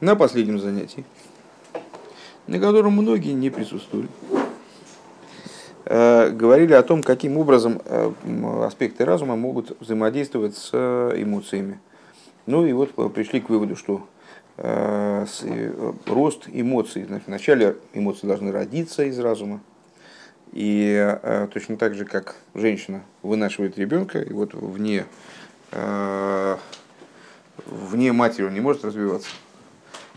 на последнем занятии, на котором многие не присутствовали, э, говорили о том, каким образом э, аспекты разума могут взаимодействовать с эмоциями. Ну и вот пришли к выводу, что рост эмоций, вначале эмоции должны родиться из разума, и точно так же, как женщина вынашивает ребенка, и вот вне, вне матери он не может развиваться,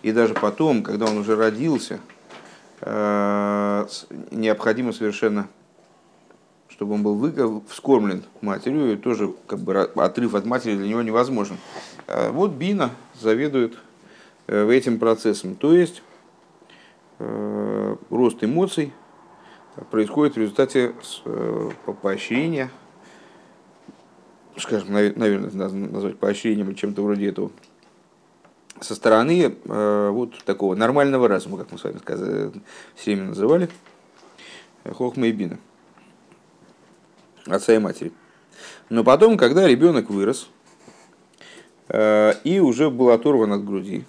и даже потом, когда он уже родился, э, необходимо совершенно, чтобы он был вскормлен матерью, и тоже как бы отрыв от матери для него невозможен. Э, вот Бина заведует э, этим процессом. То есть рост эмоций происходит в результате поощрения, скажем, наверное, назвать поощрением чем-то вроде этого, со стороны э, вот такого нормального разума, как мы с вами сказали, все время называли, Хохма и Бина, отца и матери. Но потом, когда ребенок вырос э, и уже был оторван от груди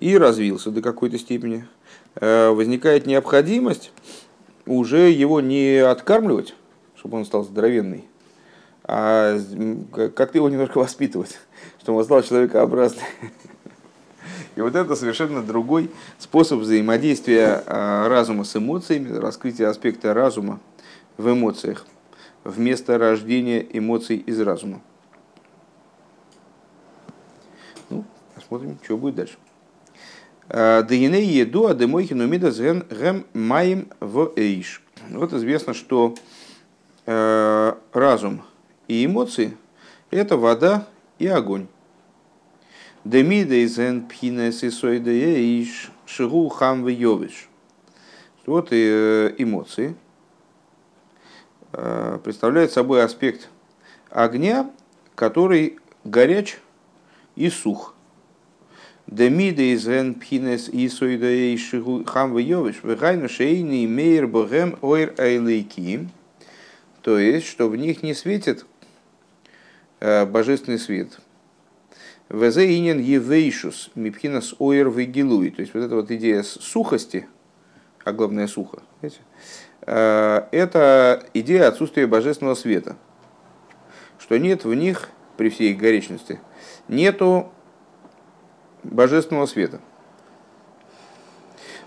и развился до какой-то степени, э, возникает необходимость уже его не откармливать, чтобы он стал здоровенный, а как-то его немножко воспитывать, чтобы он стал человекообразным. И вот это совершенно другой способ взаимодействия а, разума с эмоциями, раскрытия аспекта разума в эмоциях, вместо рождения эмоций из разума. Ну, посмотрим, что будет дальше. А, Дагиней еду, а демойхин умида гэм маем в эйш. Вот известно, что э, разум и эмоции – это вода и огонь. Демидейзен пхинес и сойдеиш шигу хам йовиш. Вот и э, эмоции э, представляют собой аспект огня, который горяч и сух. Демидейзен пхинес и сойдеиш шигу хам йовиш. Вегайну шейни мейр богем ойр айлейки. То есть, что в них не светит э, божественный свет – Везеинен евейшус мипхинас ойр вегилуй. То есть вот эта вот идея сухости, а главное сухо, знаете, э, это идея отсутствия божественного света. Что нет в них, при всей их горечности, нету божественного света.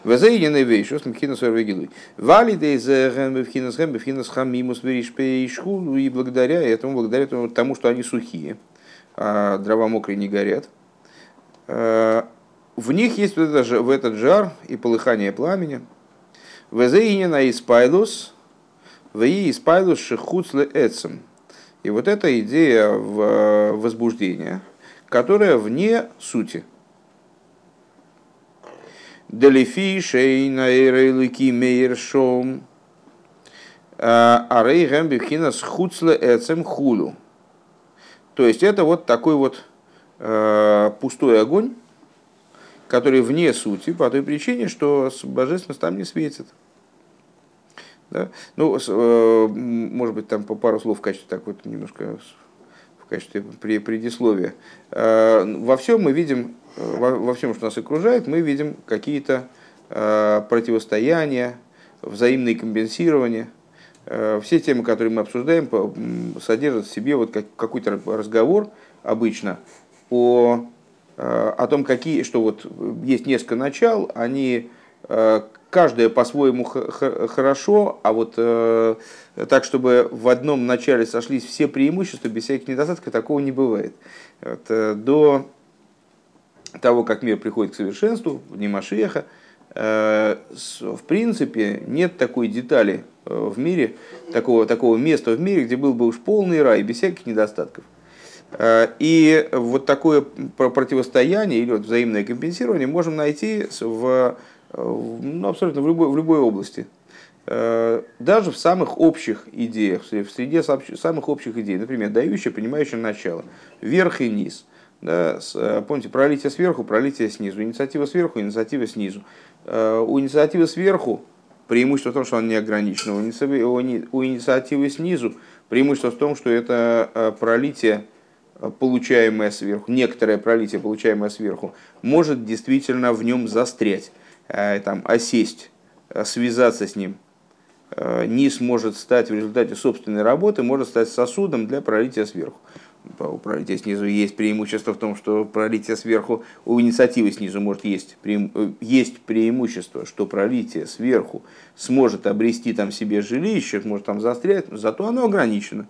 Везеинен евейшус мипхинас ойр вегилуй. Валидей зэгэм мипхинас хэм мипхинас хамимус веришпейшху. И благодаря этому, благодаря тому, что они сухие, дрова мокрые не горят. А, в них есть вот это, в этот жар и полыхание пламени. Везеинина испайлус, веи испайлус шехуцле эцем. И вот эта идея возбуждения, которая вне сути. Делифи шейна эрейлики мейершом. Арей гэмбихина с хуцле эцем хулу. То есть это вот такой вот э, пустой огонь, который вне сути, по той причине, что божественность там не светит. Да? Ну, э, может быть, там по пару слов в качестве так вот немножко в качестве предисловия. Э, во всем мы видим, во, во всем, что нас окружает, мы видим какие-то э, противостояния, взаимные компенсирования – Э, все темы, которые мы обсуждаем, содержат в себе вот какой-то разговор обычно о, э, о том, какие, что вот есть несколько начал, они э, каждое по-своему хорошо, а вот так, чтобы в одном начале сошлись все преимущества, без всяких недостатков, такого не бывает. Вот, до того, как мир приходит к совершенству, в Машеха, в принципе, нет такой детали Э, в мире, такого, такого места в мире, где был бы уж полный рай, без всяких недостатков. Э, и вот такое противостояние или вот взаимное компенсирование можем найти в, ну, абсолютно в любой, в любой области. Э, даже в самых общих идеях, в среде самых общих идей, например, дающее, принимающее начало, верх и низ. Да, помните, пролитие сверху, пролитие снизу, инициатива сверху, инициатива снизу. У инициативы сверху преимущество в том, что он не ограничен. У инициативы снизу преимущество в том, что это э, пролитие получаемое сверху, некоторое пролитие, получаемое сверху, может действительно в нем застрять, там, осесть, связаться с ним. Низ может стать в результате собственной работы, может стать сосудом для пролития сверху у пролития снизу есть преимущество в том, что пролитие сверху у инициативы снизу может есть, э, есть преимущество, что пролитие сверху сможет обрести там себе жилище, может там застрять, зато оно ограничено.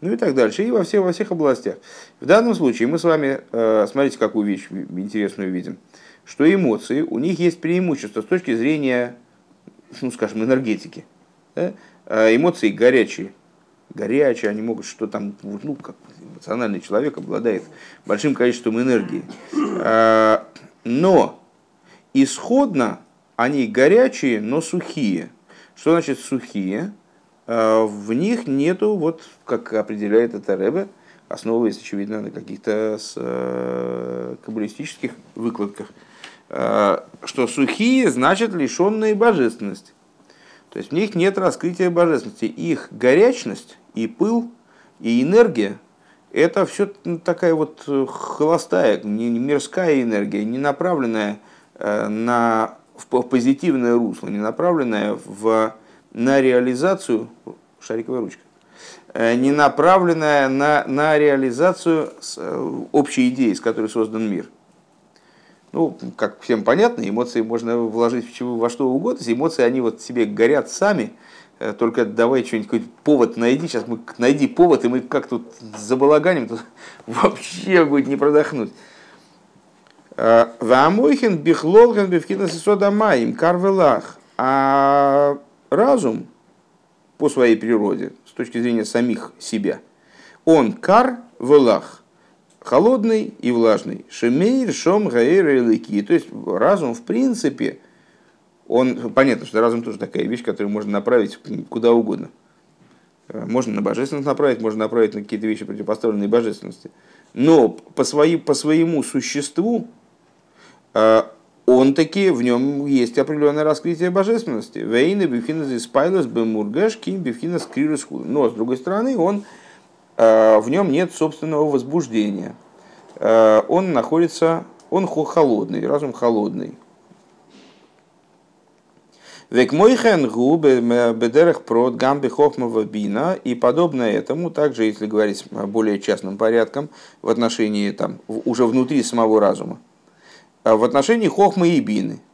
Ну и так дальше, и во всех, во всех областях. В данном случае мы с вами, э, смотрите, какую вещь интересную видим, что эмоции, у них есть преимущество с точки зрения, ну скажем, энергетики. Да? Э, эмоции горячие, горячие, они могут что там, ну, как эмоциональный человек обладает большим количеством энергии. А, но исходно они горячие, но сухие. Что значит сухие? А, в них нету, вот как определяет это Ребе, основываясь, очевидно, на каких-то э, каббалистических выкладках, а, что сухие значит лишенные божественности. То есть в них нет раскрытия божественности. Их горячность и пыл, и энергия – это все такая вот э, холостая, мирская энергия, не направленная э, на, в позитивное русло, не направленная в, на реализацию, шариковая ручка, э, не направленная на, на реализацию общей идеи, с которой создан мир. Ну, как всем понятно, эмоции можно вложить в чего, во что угодно. Эмоции, они вот себе горят сами, э, только давай что-нибудь, какой-то повод найди, сейчас мы найди повод, и мы как тут забалаганим, тут вообще будет не продохнуть. Э, Вамойхин бихлолген бифкинас содамаим карвелах. А разум по своей природе, с точки зрения самих себя, он кар велах, холодный и влажный. Шемейр, шом, гаэр и. То есть разум, в принципе, он, понятно, что разум тоже такая вещь, которую можно направить куда угодно. Э, можно на божественность направить, можно направить на какие-то вещи, противопоставленные божественности. Но по, свои, по своему существу э, он таки, в нем есть определенное раскрытие божественности. Вейны бифинас испайлос бемургаш ким бифинас крирус Но, с другой стороны, он в нем нет собственного возбуждения. Э, он находится, он холодный, разум холодный. Век мойхен губы бедерах прод гамби хохмова бина и подобное этому, также если говорить более частным порядком, в отношении там, уже внутри самого разума, э, в отношении хохмы и бины –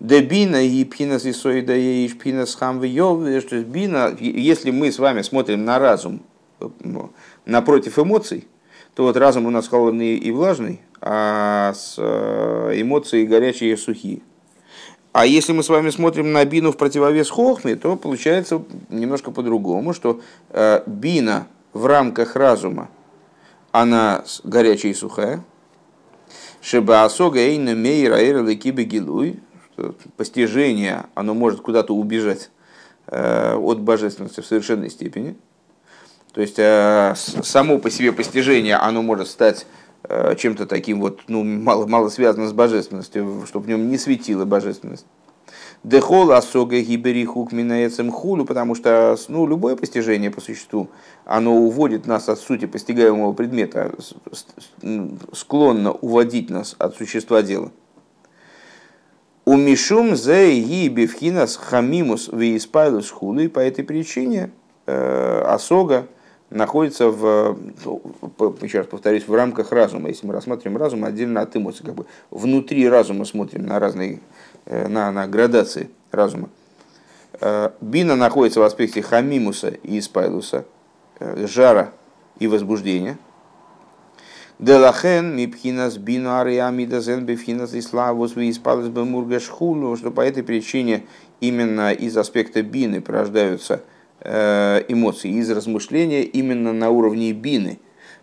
Дебина и пхинас и соида и пхинас хам что бина, если мы с вами смотрим на разум ну, напротив эмоций, то вот разум у нас холодный и влажный, а с э, эмоции горячие и сухие. А если мы с вами смотрим на бину в противовес хохме, то получается немножко по-другому, что э, бина в рамках разума, она горячая и сухая. Шеба асога эйна мейра эйра лекибе постижение, оно может куда-то убежать э, от божественности в совершенной степени. То есть э, само по себе постижение, оно может стать э, чем-то таким вот, ну, мало, мало связано с божественностью, чтобы в нем не светила божественность. Дехол асога гиберихук минаецем хулю, потому что ну, любое постижение по существу, оно уводит нас от сути постигаемого предмета, склонно уводить нас от существа дела. У Мишум зе и бифхинас хамимус вииспайлус худу, и по этой причине э, осога находится в, еще раз повторюсь, в рамках разума. Если мы рассматриваем разум отдельно от эмоций, как бы внутри разума смотрим на разные, э, на, на градации разума. Э, бина находится в аспекте хамимуса и испайлуса, жара и возбуждения – Делахен мипхинас бину ариамидазен бифхинас и славус виспалас бемургашхулу, что по этой причине именно из аспекта бины порождаются э, эмоции, из размышления именно на уровне бины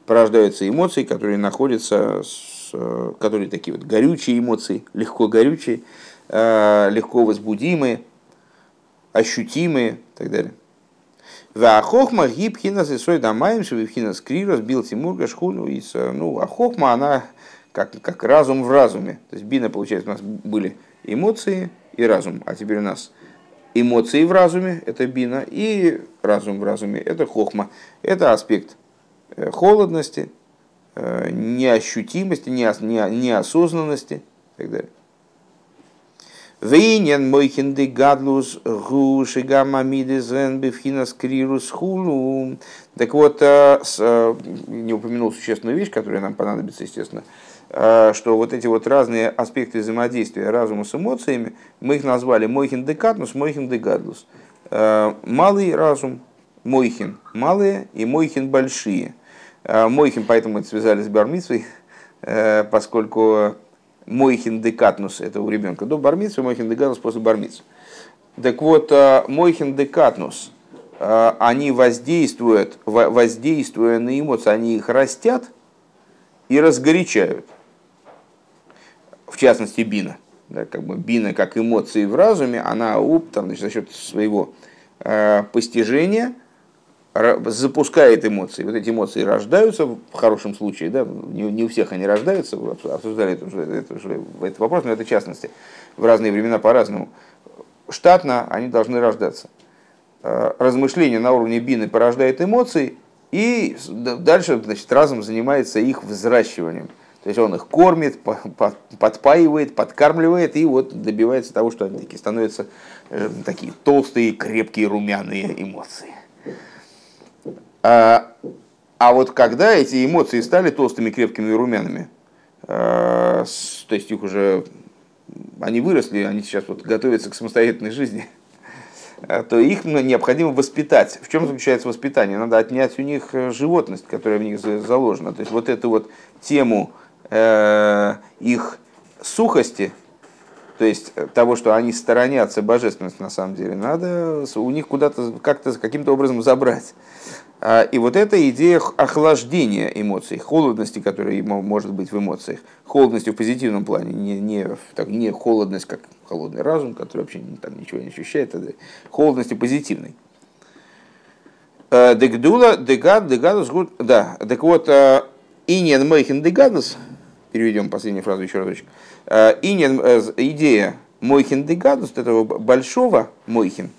порождаются эмоции, которые находятся, с, которые такие вот горючие эмоции, легко горючие, э, легко возбудимые, ощутимые и так далее. Хохма гибхина сой дамаем, шевивхина скрирос, бил Тимурга, шхуну. Ну, а хохма, она как, как разум в разуме. То есть бина, получается, у нас были эмоции и разум, а теперь у нас эмоции в разуме, это бина, и разум в разуме, это хохма. Это аспект холодности, неощутимости, неосознанности и так далее. Вейнен мойхин де гадлус гуши гамамидезен бифхинас крирус хулу. Так вот, не упомянул существенную вещь, которая нам понадобится, естественно, что вот эти вот разные аспекты взаимодействия разума с эмоциями, мы их назвали мойхин де катнус, мойхин де гадлус. Малый разум, мойхин малые и мойхин большие. Мойхин, поэтому это связали с бармицей, поскольку Мойхин декатнус, это у ребенка до бармицы, Мойхин декатнус после бармицы. Так вот, э, Мойхин декатнус, э, они воздействуют, воздействуя на эмоции, они их растят и разгорячают. В частности, бина. Да, как бы бина, как эмоции в разуме, она уп, там, значит, за счет своего э, постижения – запускает эмоции. Вот эти эмоции рождаются в хорошем случае, да, не, не у всех они рождаются, обсуждали это, уже, это, уже, этот вопрос, но это частности, в разные времена по-разному. Штатно они должны рождаться. Э, размышление на уровне бины порождает эмоции, и дальше значит, разум занимается их взращиванием. То есть он их кормит, подпаивает, подкармливает и вот добивается того, что они такие становятся э, такие толстые, крепкие, румяные эмоции. А, а вот когда эти эмоции стали толстыми, крепкими и румяными, а, то есть их уже, они выросли, они сейчас вот готовятся к самостоятельной жизни, а, то их необходимо воспитать. В чем заключается воспитание? Надо отнять у них э, животность, которая в них заложена. То есть вот эту вот тему э, их сухости, то есть э, того, что они сторонятся божественности на самом деле, надо у них куда-то как-то каким-то образом забрать. А, и вот эта идея охлаждения эмоций, холодности, которая может быть в эмоциях, холодности в позитивном плане, не, не, так, не холодность, как холодный разум, который вообще там ничего не ощущает, а холодности позитивной. А, дегдула, дегад, дегадус, да, так вот, а, иньян мейхин дегадус, переведем последнюю фразу еще разочек, иньян, э, идея мойхин дегадус, этого большого мойхин,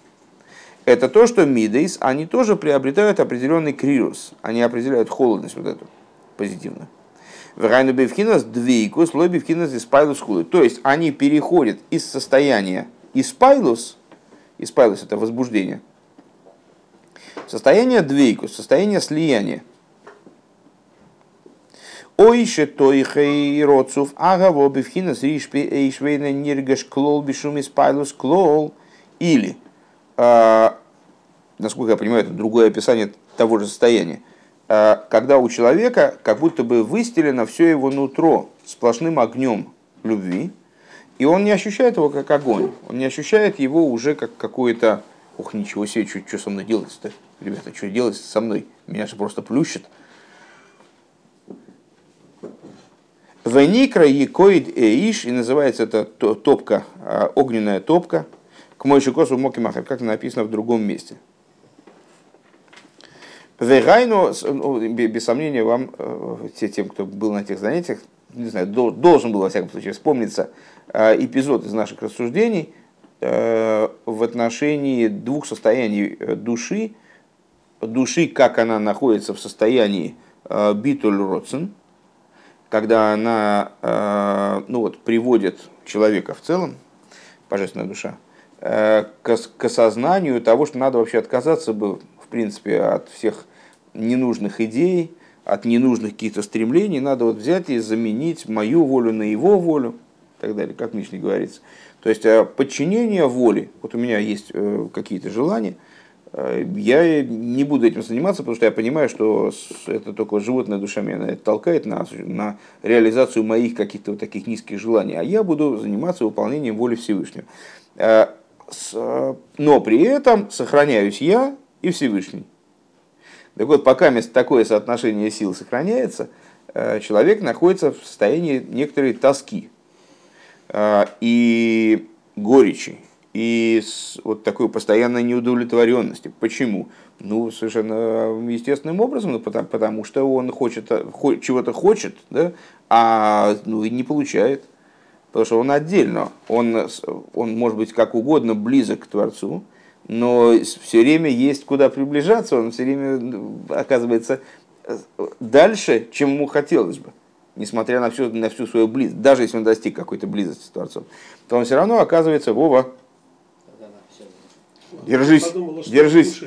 это то, что мидейс, они тоже приобретают определенный крирус, они определяют холодность вот эту позитивно. Врайну бевхинас двейку, слой бевхинас из пайлус То есть они переходят из состояния испайлус, испайлус это возбуждение, состояние двейку, состояние слияния. Ойше тойхей роцув агаво бевхинас ришпи эйшвейна ниргаш клол бишум испайлус клол. Или – насколько я понимаю, это другое описание того же состояния, а, когда у человека как будто бы выстелено все его нутро сплошным огнем любви, и он не ощущает его как огонь, он не ощущает его уже как какое-то, ух, ничего себе, что, что со мной делать-то, ребята, что делать со мной, меня же просто плющит. Веникра Якоид Эиш, и называется это топка, а, огненная топка, к мой шикосу моки махер, как написано в другом месте. Вегайну, ну, без сомнения, вам, э, те, тем, кто был на этих занятиях, не знаю, должен был, во всяком случае, вспомниться э, эпизод из наших рассуждений э, в отношении двух состояний души. Души, как она находится в состоянии битуль родсен, когда она ну вот, приводит человека в целом, божественная душа, к, к осознанию того, что надо вообще отказаться бы, в принципе, от всех ненужных идей, от ненужных каких-то стремлений, надо вот взять и заменить мою волю на его волю, и так далее, как Мишне говорится. То есть э, подчинение воли, вот у меня есть э, какие-то желания, я не буду этим заниматься, потому что я понимаю, что это только животная душа меня толкает, на, на реализацию моих каких-то вот таких низких желаний, а я буду заниматься выполнением воли Всевышнего но при этом сохраняюсь я и Всевышний. Так вот, пока такое соотношение сил сохраняется, э, человек находится в состоянии некоторой тоски э, и горечи, и вот такой постоянной неудовлетворенности. Почему? Ну, совершенно естественным образом, ну, потому, потому что он хочет, чего-то хочет, да, а ну, и не получает. Потому что он отдельно, он, он может быть как угодно близок к Творцу, но все время есть куда приближаться, он все время оказывается дальше, чем ему хотелось бы, несмотря на всю, на всю свою близость, даже если он достиг какой-то близости с Творцом, то он все равно оказывается, Вова, держись, держись.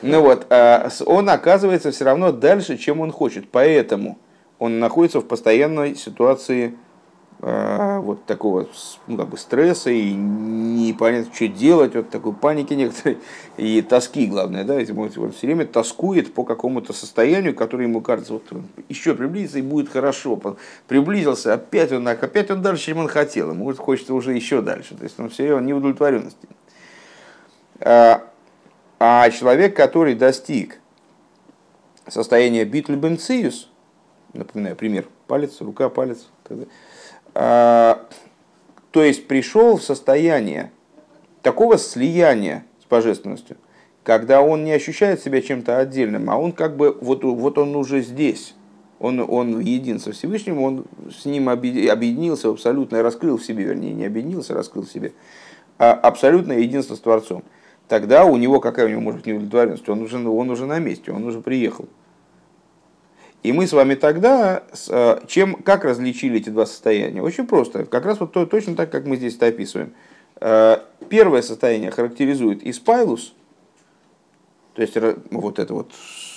Ну вот, а он оказывается все равно дальше, чем он хочет. Поэтому он находится в постоянной ситуации вот такого ну, как бы стресса и непонятно, что делать, вот такой паники некоторой и тоски, главное, да, он, он все время тоскует по какому-то состоянию, которое ему кажется, вот еще приблизится и будет хорошо. Приблизился, опять он, опять он дальше, чем он хотел, ему хочется уже еще дальше, то есть он все время неудовлетворенности. А, а человек, который достиг состояния битльбенциус, напоминаю, пример, палец, рука, палец, тогда, а, то есть пришел в состояние такого слияния с божественностью, когда он не ощущает себя чем-то отдельным, а он как бы, вот, вот он уже здесь, он, он един со Всевышним, он с ним объединился абсолютно, раскрыл в себе, вернее, не объединился, раскрыл в себе, а абсолютное единство с Творцом. Тогда у него, какая у него может быть неудовлетворенность, он уже, он уже на месте, он уже приехал. И мы с вами тогда, э, чем, как различили эти два состояния? Очень просто. Как раз вот то, точно так, как мы здесь это описываем. Э, первое состояние характеризует испайлус, то есть вот это вот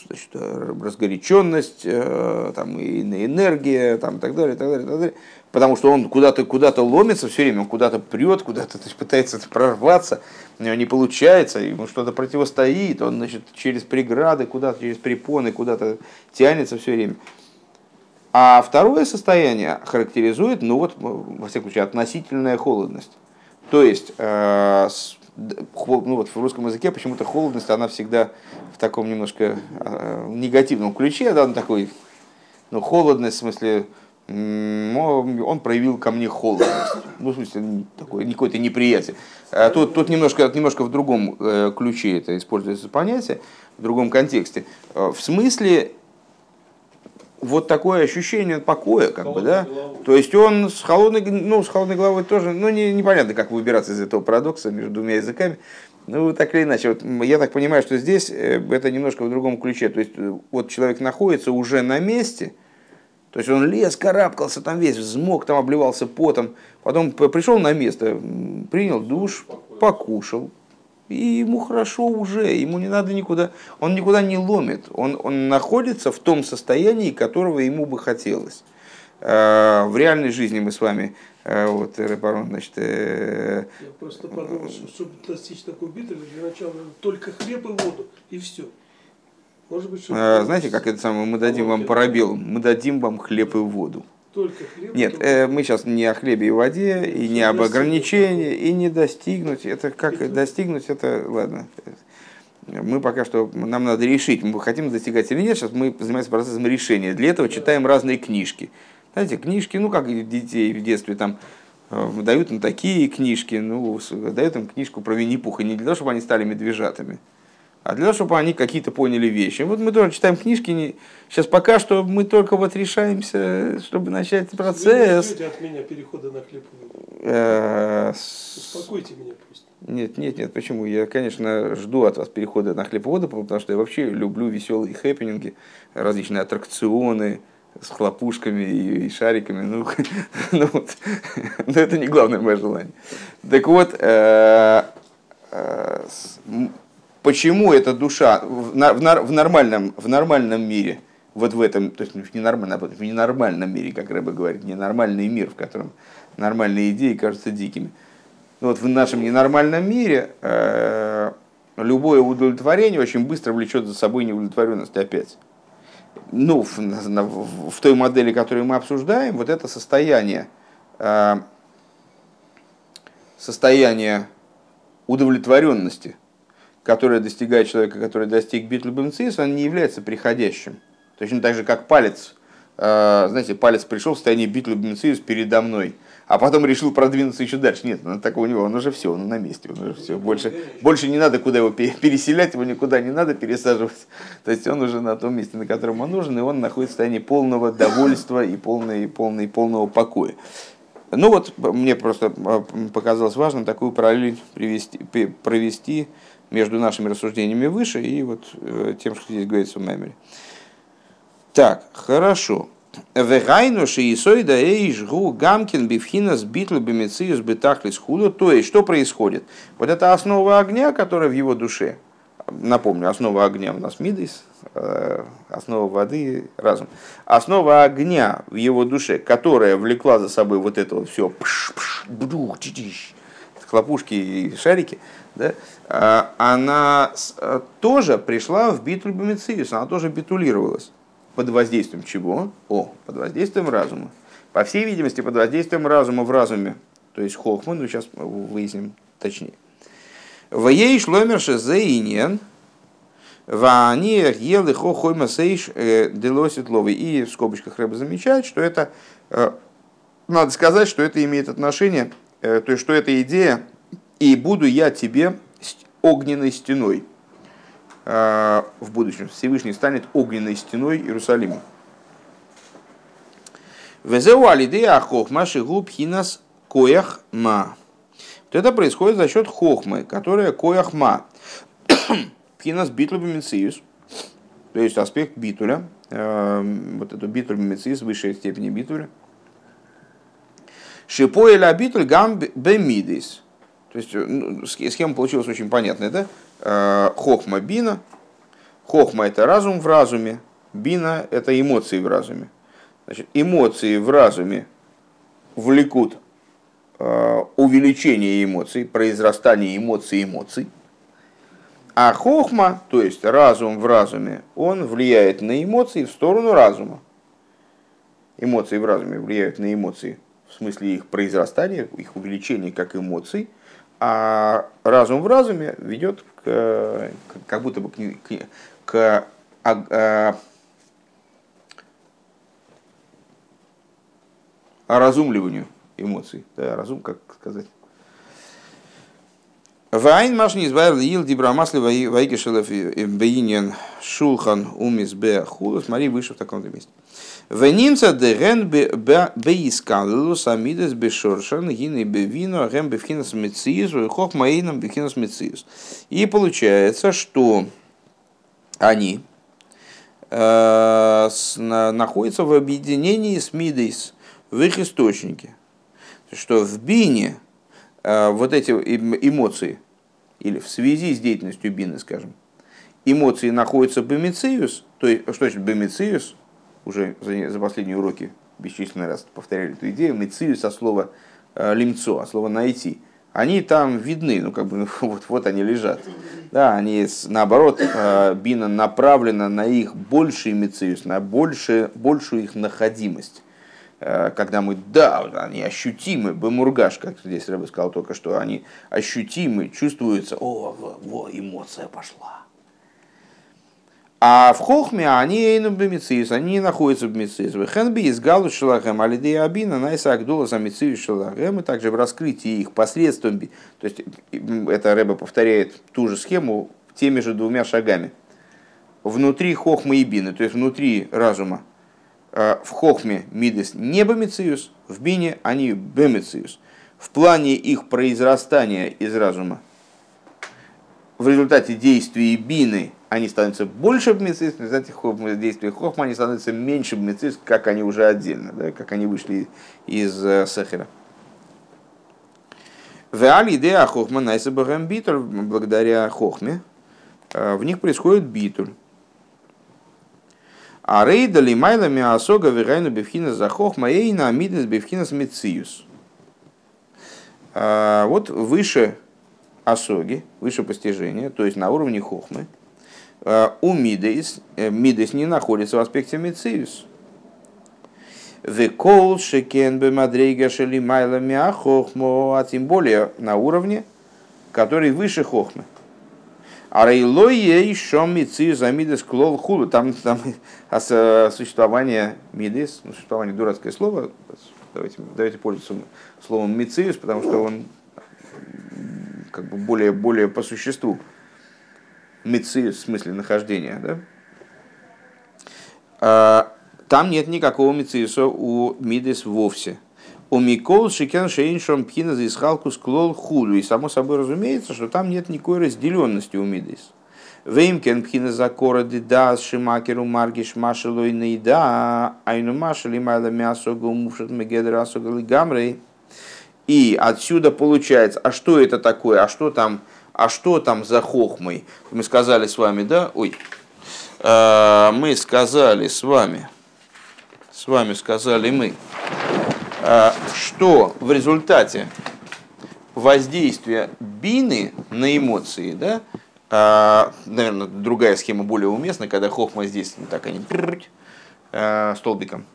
значит, разгоряченность, э, там, и энергия, там, так далее, так далее, так далее. Потому что он куда-то куда ломится все время, он куда-то прет, куда-то пытается прорваться, не получается, ему что-то противостоит, он значит, через преграды, куда-то через препоны, куда-то тянется все время. А второе состояние характеризует, ну вот, во всяком случае, относительная холодность. То есть, э, ну вот в русском языке почему-то холодность, она всегда в таком немножко э, негативном ключе, да, он такой, ну, холодность, в смысле, он проявил ко мне холодность. Ну, в смысле, такое, какое-то неприятие. А тут, тут немножко, немножко в другом э, ключе это используется понятие, в другом контексте. Э, в смысле, вот такое ощущение покоя, как холодной бы, да. Головой. То есть он с холодной, ну, с холодной головой тоже, ну, не, непонятно, как выбираться из этого парадокса между двумя языками. Ну, так или иначе, вот я так понимаю, что здесь э, это немножко в другом ключе. То есть вот человек находится уже на месте, то есть он лез, карабкался там весь, взмок, там обливался потом. Потом пришел на место, принял душ, покушал. И ему хорошо уже, ему не надо никуда, он никуда не ломит. Он, он находится в том состоянии, которого ему бы хотелось. А, в реальной жизни мы с вами, а, вот, Репарон, значит... Э, Я просто подумал, что чтобы достичь такой битвы, для начала только хлеб и воду, и все. Может быть, а, Знаете, как это самое, мы дадим вам парабел, мы дадим вам хлеб и воду. Только хлеб, Нет. Э, мы сейчас не о хлебе и воде, и не об ограничении, и не достигнуть. Это как достигнуть, это ладно. Мы пока что, нам надо решить, мы хотим достигать или нет, сейчас мы занимаемся процессом решения. Для этого читаем разные книжки. Знаете, книжки, ну как детей в детстве там э, дают им такие книжки, ну, дают им книжку про Винни-Пуха, не для того, чтобы они стали медвежатами, а для того, чтобы они какие-то поняли вещи. Вот мы тоже читаем книжки, не... сейчас пока что мы только вот решаемся, чтобы начать процесс. Вы от меня перехода на хлеб э, Успокойте меня пусть. Нет, нет, нет, почему? Я, конечно, жду от вас перехода на хлеб и воду, потому что я вообще люблю веселые хэппининги, различные аттракционы, с хлопушками и, шариками. Ну, ну, вот. Но это не главное мое желание. Так вот, э, э, почему эта душа в, в, нормальном, в нормальном мире, вот в этом, то есть в ненормальном, в ненормальном мире, как Рэба говорит, ненормальный мир, в котором нормальные идеи кажутся дикими. Но вот в нашем ненормальном мире э, любое удовлетворение очень быстро влечет за собой неудовлетворенность опять. Ну, в, в, в той модели, которую мы обсуждаем, вот это состояние, э, состояние удовлетворенности – которое достигает человека, который достиг битлюбенцис, он не является приходящим. Точно так же, как палец. Э, знаете, палец пришел в состоянии битлюбенцис передо мной, а потом решил продвинуться еще дальше. Нет, ну, так у него, он уже все, он на месте, он уже все. Больше, больше не надо куда его переселять, его никуда не надо пересаживать. То есть он уже на том месте, на котором он нужен, и он находится в состоянии полного довольства и, полной, полной, полного покоя. Ну вот, мне просто э, показалось важно такую параллель привести, провести между нашими рассуждениями выше и вот э, тем, что здесь говорится в Маймере. Так, хорошо. Вегайну шиисойда эйш гу гамкин бифхинас битл бимециус бетахлис худу. То есть, что происходит? Вот это основа огня, которая в его душе. Напомню, основа огня у нас мидис, э, основа воды разум. Основа огня в его душе, которая влекла за собой вот это вот все хлопушки и шарики, да, она э, тоже пришла в битуль бимециус, она тоже битулировалась. Под воздействием чего? О, под воздействием разума. По всей видимости, под воздействием разума в разуме. То есть хохма, ну сейчас выясним точнее. В ей шломер шезеинен, Вани ели хохойма сейш э, делосит. И в скобочках Рэба замечает, что это, э, надо сказать, что это имеет отношение, э, то есть, что эта идея, и буду я тебе огненной стеной в будущем. Всевышний станет огненной стеной Иерусалима. Везеу алидея хохма шигуб хинас коях ма. Вот это происходит за счет хохмы, которая коях ма. Пхинас бимициус, то есть аспект битуля, эм, вот эту битуль бимициус, высшей степени битуля. Шипоэля битуль гам бемидис. То есть ну, схема получилась очень понятная, да? Э, хохма бина. Хохма это разум в разуме, бина это эмоции в разуме. Значит, эмоции в разуме влекут э, увеличение эмоций, произрастание эмоций эмоций. А хохма, то есть разум в разуме, он влияет на эмоции в сторону разума. Эмоции в разуме влияют на эмоции в смысле их произрастания, их увеличения как эмоций, а разум в разуме ведет к, как будто бы к, к, к а, а, оразумливанию эмоций. Да, разум, как сказать, Вайн машни избавил ил дибрамасли вайгешелев бейнин шулхан умис бе хулу. Смотри, выше в таком-то месте. Венинца де ген беискаллу самидес бешоршан гины бевину ген бевхинас мециус хох маинам бевхинас мециус. И получается, что они э, находятся в объединении с мидейс в их источнике. Что в бине Э, вот эти эмоции, или в связи с деятельностью бины, скажем, эмоции находятся бемициус, то есть, что значит бемициус, уже за, последние уроки бесчисленный раз повторяли эту идею, мициус от слова э, лимцо, от слова найти, они там видны, ну как бы ну, вот, вот они лежат. Да, они наоборот, э, бина направлена на их больший мициус, на больше, большую их находимость. Э, когда мы, да, они ощутимы, бемургаш, как здесь я бы сказал только что, они ощутимы, чувствуются, о, во, во эмоция пошла. А в хохме они эйну бемициус, они находятся в бемициус. В хенби из галу шелахем алидея абина найса агдула за мициус шелахем, и также в раскрытии их посредством, то есть это Рэба повторяет ту же схему теми же двумя шагами. Внутри хохмы и бины, то есть внутри разума, Э, в хохме мидес не бомициус, в бине они бемициус. В плане их произрастания из разума в результате действий бины они становятся больше бмицис, в результате действия хохма они становятся меньше бмицис, как они уже отдельно, да, как они вышли из э, Сахера. В идея хохма найсабахам битуль, благодаря хохме, э, в них происходит битуль. А рейда ли майла миасога вирайну бифхина захох маэйна амидес бифхина мециус. А, вот выше осоги, выше постижения, то есть на уровне хохмы, у мидес, э, мидес не находится в аспекте мециус. Векол шекен бемадрейга шели майла миахохмо, а тем более на уровне, который выше хохмы. А рейлое еще мицы за мидес клол хулу. Там, там существование мидес, ну, существование дурацкое слово. Давайте, давайте пользоваться словом мициус, потому что он как бы более, более по существу. Мициус в смысле нахождения. Да? А, там нет никакого мициуса у мидес вовсе. У Микол Шикен Шейншом Пхина за Исхалку склол худу. И само собой разумеется, что там нет никакой разделенности у Мидейс. Веймкен пхина закора дидас шимакеру маргиш машелой нейда, айну машели майла мясо гумушат мегедра асогали гамрей. И отсюда получается, а что это такое, а что там, а что там за хохмой? Мы сказали с вами, да, ой, э, мы сказали с вами, с вами сказали мы, э, что в результате воздействия бины на эмоции, да, э, наверное, другая схема более уместна, когда хохма здесь, так они столбиком,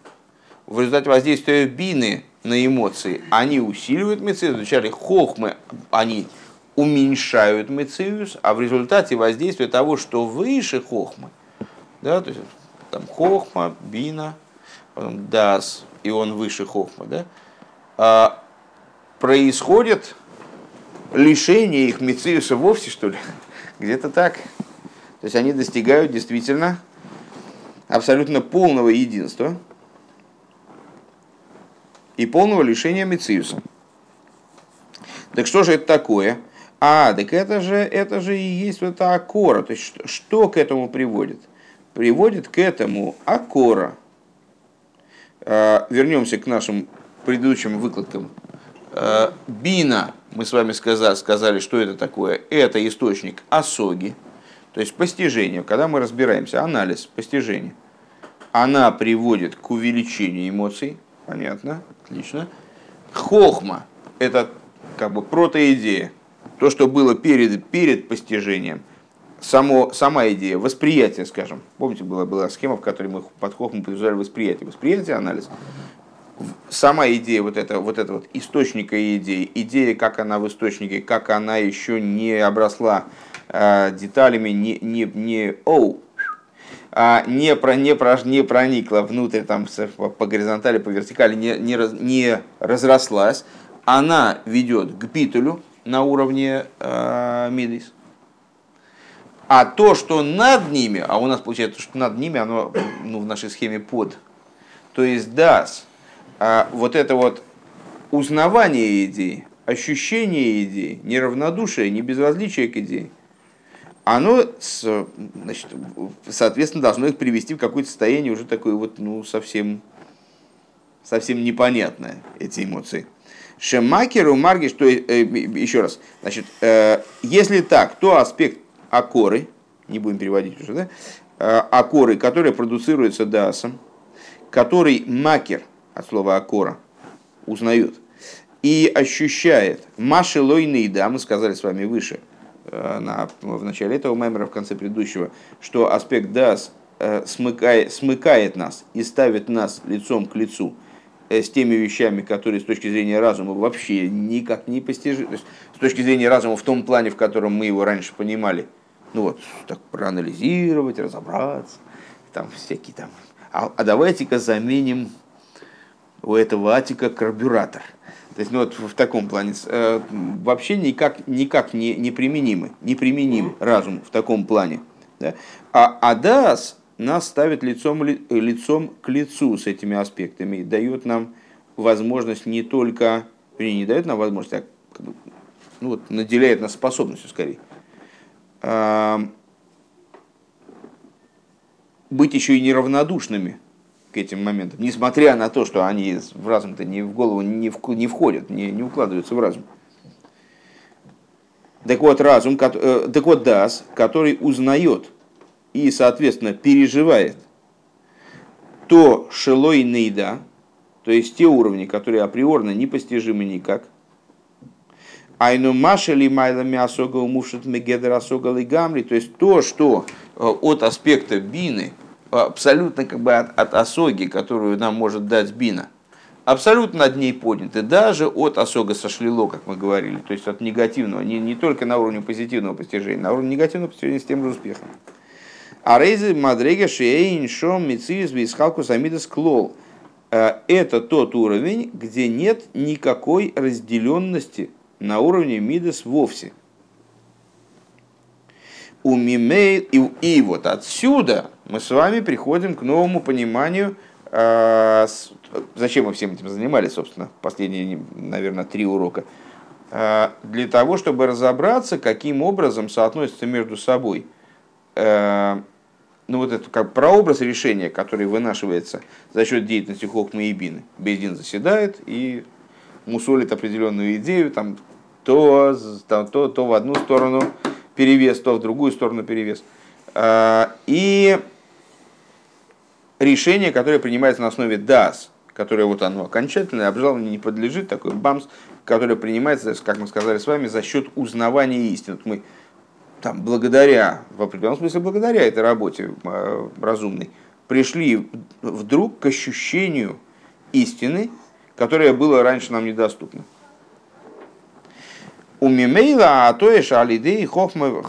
в результате воздействия бины на эмоции, они усиливают мецею, вначале хохмы, они уменьшают мециус, а в результате воздействия того, что выше хохмы, да, то есть там хохма, бина, потом дас, и он выше хохмы, да, а, происходит лишение их мециуса вовсе, что ли, где-то так. То есть они достигают действительно абсолютно полного единства – и полного лишения Мециуса. Так что же это такое? А, так это же, это же и есть вот эта акора. То есть что, что к этому приводит? Приводит к этому акора. А, вернемся к нашим предыдущим выкладкам. А, бина, мы с вами сказали, сказали, что это такое. Это источник осоги, то есть постижение. Когда мы разбираемся, анализ, постижение, она приводит к увеличению эмоций, понятно, Отлично. Хохма – это как бы протоидея. То, что было перед, перед постижением. Само, сама идея, восприятие, скажем. Помните, была, была схема, в которой мы под хохмом подразумевали восприятие. Восприятие, анализ. Сама идея вот это, вот это вот источника идеи, идея, как она в источнике, как она еще не обросла э, деталями, не, не, не, оу, а не, про, не, про, не проникла внутрь там, по горизонтали, по вертикали, не, не, не разрослась, она ведет к битулю на уровне э, мидис. А то, что над ними, а у нас получается, что над ними, оно ну, в нашей схеме под, то есть дас, а вот это вот узнавание идей, ощущение идей, неравнодушие, не безразличие к идее, оно, значит, соответственно, должно их привести в какое-то состояние уже такое вот, ну, совсем, совсем непонятное, эти эмоции. Шемакеру марги, что, э, еще раз, значит, э, если так, то аспект акоры, не будем переводить уже, да, э, акоры, которые продуцируются дасом, который макер, от слова акора, узнает, и ощущает. Маши лойный, да, мы сказали с вами выше, Э, на, в начале этого мемора, в конце предыдущего, что аспект дас э, смыкает, смыкает нас и ставит нас лицом к лицу с теми вещами, которые с точки зрения разума вообще никак не постижимы. С точки зрения разума в том плане, в котором мы его раньше понимали, ну вот, так проанализировать, разобраться, там всякие там. А, а давайте-ка заменим у этого атика карбюратор – то есть, ну вот в таком плане э, вообще никак, никак не, не применимы, не применим разум в таком плане. Да? А Адас нас ставит лицом, лицом к лицу с этими аспектами и дает нам возможность не только, не дает нам возможность, а ну вот, наделяет нас способностью скорее, э, быть еще и неравнодушными к этим моментам, несмотря на то, что они в разум-то не в голову не, в, не входят, не, не укладываются в разум. Так вот, разум, э, так вот, дас, который узнает и, соответственно, переживает то шелой нейда, то есть те уровни, которые априорно непостижимы никак. Айну машели майлами асога умушат мегедер асога гамри, то есть то, что э, от аспекта бины – абсолютно как бы от, от осоги, которую нам может дать бина, абсолютно над ней подняты, даже от осога сошлило, как мы говорили, то есть от негативного, не, не только на уровне позитивного постижения, на уровне негативного постижения с тем же успехом. А рейзы мадрега шейн шом мициз висхалку самидас клол. Э, это тот уровень, где нет никакой разделенности на уровне мидас вовсе. У мимей, и, и вот отсюда мы с вами приходим к новому пониманию, а, зачем мы всем этим занимались, собственно, последние, наверное, три урока. А, для того, чтобы разобраться, каким образом соотносятся между собой э, ну вот это как прообраз решения, который вынашивается за счет деятельности Хохмы и Бины. Бездин заседает и мусолит определенную идею, там, то, то, то в одну сторону перевес, то в другую сторону перевес. Э, и решение, которое принимается на основе ДАС, которое вот оно окончательное, обжалование не подлежит, такой бамс, которое принимается, как мы сказали с вами, за счет узнавания истины. Вот мы там, благодаря, в определенном смысле благодаря этой работе э, разумной, пришли вдруг к ощущению истины, которое было раньше нам недоступно. У Мимейла, а то и шалидей хохма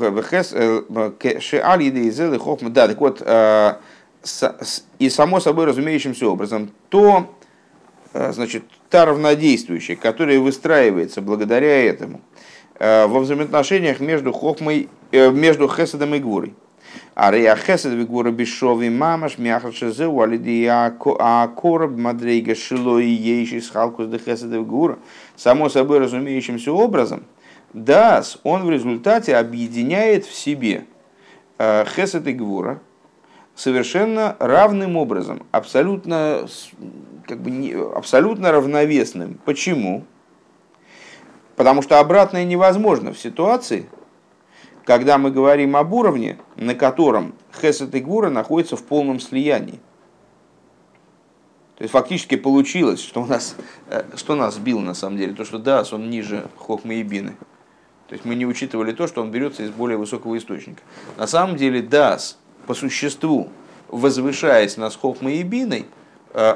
шалидей зелы хохма. Да, так вот, э, и само собой разумеющимся образом, то, э, значит, та равнодействующая, которая выстраивается благодаря этому во взаимоотношениях между хохмой Э, между Хеседом и Гвурой. А рея Хесед и Гвура Бешови Мамаш Мяхашезе Уалиди Акораб Мадрейга Шило и Ейши Схалкус де и Гвура. Само собой разумеющимся образом, Дас, он в результате объединяет в себе э, Хесед и Гвура совершенно равным образом, абсолютно, как бы, не, абсолютно равновесным. Почему? Потому что обратное невозможно в ситуации, когда мы говорим об уровне, на котором Хесед и Гура находятся в полном слиянии. То есть фактически получилось, что у нас, э, что нас сбило на самом деле, то, что Дас, он ниже Хохмы и Бины. То есть мы не учитывали то, что он берется из более высокого источника. На самом деле Дас, по существу, возвышаясь над Хохмой и Биной, э,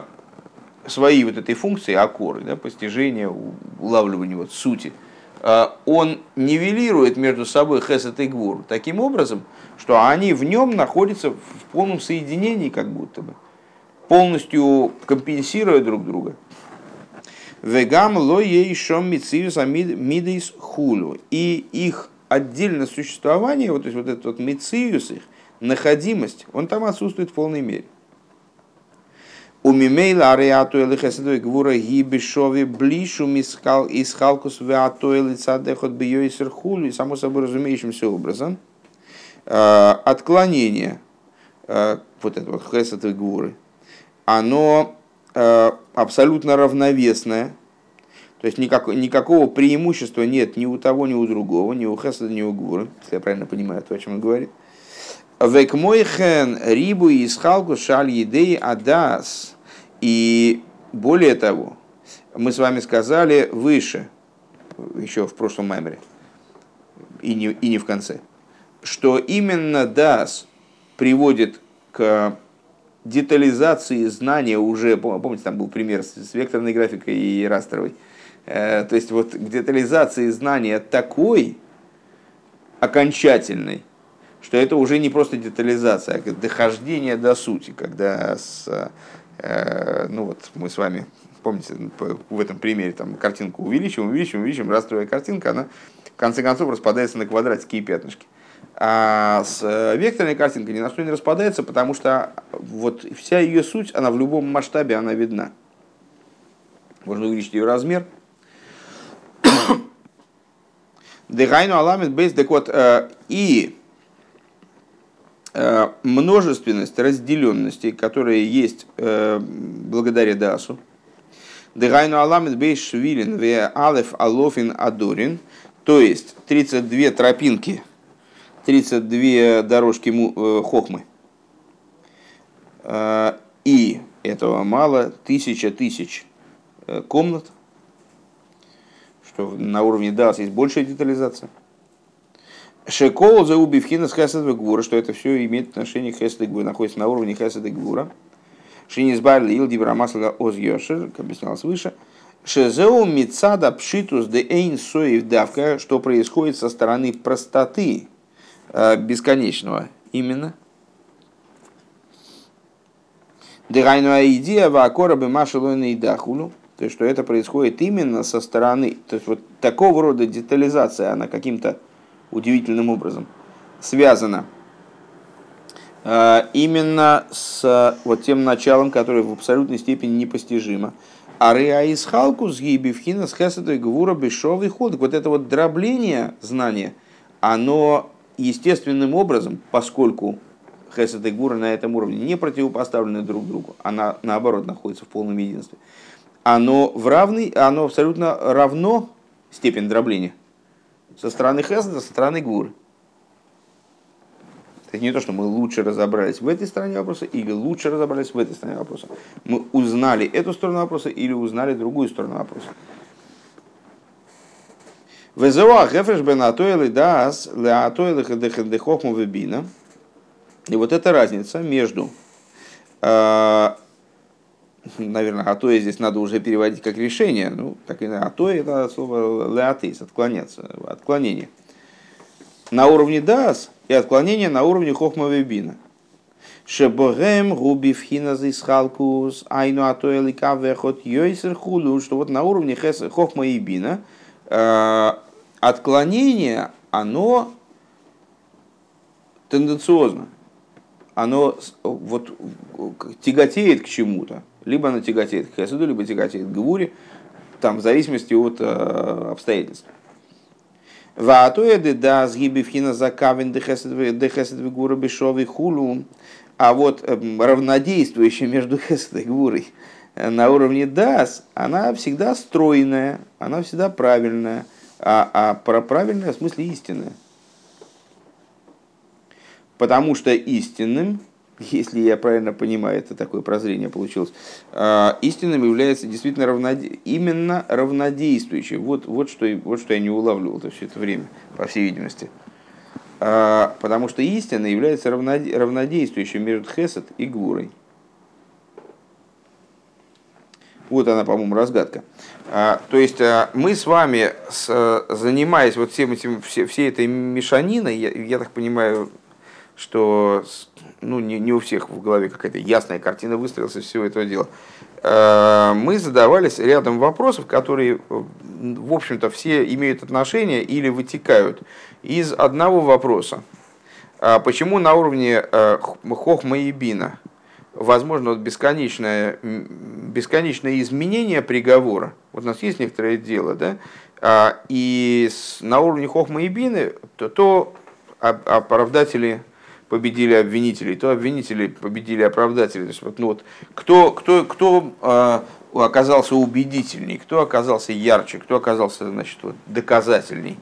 своей вот этой функции акоры, да, постижения, улавливания вот сути – Э, он нивелирует между собой хесед и гвур таким образом, что они в нем находятся в полном соединении, как будто бы, полностью компенсируя друг друга. Вегам ло ей шом мициус мидейс хулю. И их отдельное существование, вот, то есть вот этот вот мициус их, находимость, он там отсутствует в полной мере. У мимейла ариату или хеседой гвура гибешови блишу мискал из халкус веату или цадехот бьё и серхулю, и само собой разумеющимся образом, отклонение вот этого хесетой гвуры, оно абсолютно равновесное, то есть никак, никакого преимущества нет ни у того, ни у другого, ни у Хеседа, ни у Гвуры, если я правильно понимаю то, о чем он говорит. Век мой хен рибу и исхалку шаль едей адас. И более того, мы с вами сказали выше, еще в прошлом маймере, и не, и не в конце, что именно дас приводит к детализации знания уже, помните, там был пример с векторной графикой и растровой, э, то есть вот к детализации знания такой окончательной, что это уже не просто детализация, а дохождение до сути, когда с, ну вот мы с вами, помните, в этом примере там картинку увеличиваем, увеличиваем, увеличиваем, растровая картинка, она в конце концов распадается на квадратики и пятнышки. А с э, векторной картинкой ни на что не распадается, потому что вот вся ее суть, она в любом масштабе, она видна. Можно увеличить ее размер. Дыхайну аламит бейс, так э, и Э, множественность разделенностей, которые есть э, благодаря Дасу. Дегайну аламет бейш швилин ве алеф алофин адорин, то есть 32 тропинки, 32 дорожки э, хохмы. И этого мало, тысяча тысяч комнат, что на уровне DAS есть большая детализация – Шекол за убивхина с хесед гвура, что это все имеет отношение к хесед гвура, находится на уровне хесед гвура. Шинис барли ил дибрамасла оз йошер, как объяснялось выше. Шезеу мицада пшитус де эйн соев давка, что происходит со стороны простоты э, бесконечного. Именно. Дегайну идея вакора бы машалуна и дахулу. То есть, что это происходит именно со стороны, то есть вот такого рода детализация, она каким-то удивительным образом связано э, именно с вот тем началом, которое в абсолютной степени непостижимо. А реаис халку с гибивхина с хесадой гвура бешовый ход. Вот это вот дробление знания, оно естественным образом, поскольку Хесед и Гура на этом уровне не противопоставлены друг другу, а на, наоборот находятся в полном единстве, оно, в равный, оно абсолютно равно степень дробления со стороны Хеседа, со стороны Гуры. Это не то, что мы лучше разобрались в этой стороне вопроса или лучше разобрались в этой стороне вопроса. Мы узнали эту сторону вопроса или узнали другую сторону вопроса. Везоа гефреш бен атойлы дас ле атойлы дехохму вебина. И вот эта разница между, э, наверное, атоя здесь надо уже переводить как решение, ну, так и атоя это слово леатейс, отклоняться, отклонение. На уровне дас и отклонение на уровне хохма вебина. Шебогем губи вхина халкус айну атоя лика вехот йойсер хулу, что вот на уровне хохма и бина э, отклонение, оно тенденциозно, оно вот тяготеет к чему-то. Либо оно тяготеет к хесуду, либо тяготеет к гвуре, там, в зависимости от э, обстоятельств. Ваатоеды да сгибивхина закавин дехесед гура бешовый хулу. А вот эм, равнодействующая между хесед и гурой э, на уровне дас, она всегда стройная, она всегда правильная, а, а про правильное в смысле истинное. Потому что истинным, если я правильно понимаю, это такое прозрение получилось, а, истинным является действительно равноде... именно равнодействующий. Вот, вот, что, вот что я не улавливал -то все это время, по всей видимости. А, потому что истина является равнодействующим между хесед и гвурой. Вот она, по-моему, разгадка. А, то есть мы с вами, занимаясь вот всем этим, все, всей этой мешаниной, я, я так понимаю, что ну, не, не у всех в голове какая-то ясная картина выстроилась из всего этого дела. Э, мы задавались рядом вопросов, которые, в общем-то, все имеют отношение или вытекают из одного вопроса. А почему на уровне э, хохма и бина возможно бесконечное, бесконечное изменение приговора? Вот у нас есть некоторое дело, да? А, и на уровне хохма и бины то, то оправдатели победили обвинителей, то обвинители победили оправдателей. То есть, вот, ну, вот, кто, кто, кто э, оказался убедительней, кто оказался ярче, кто оказался значит, вот, доказательней.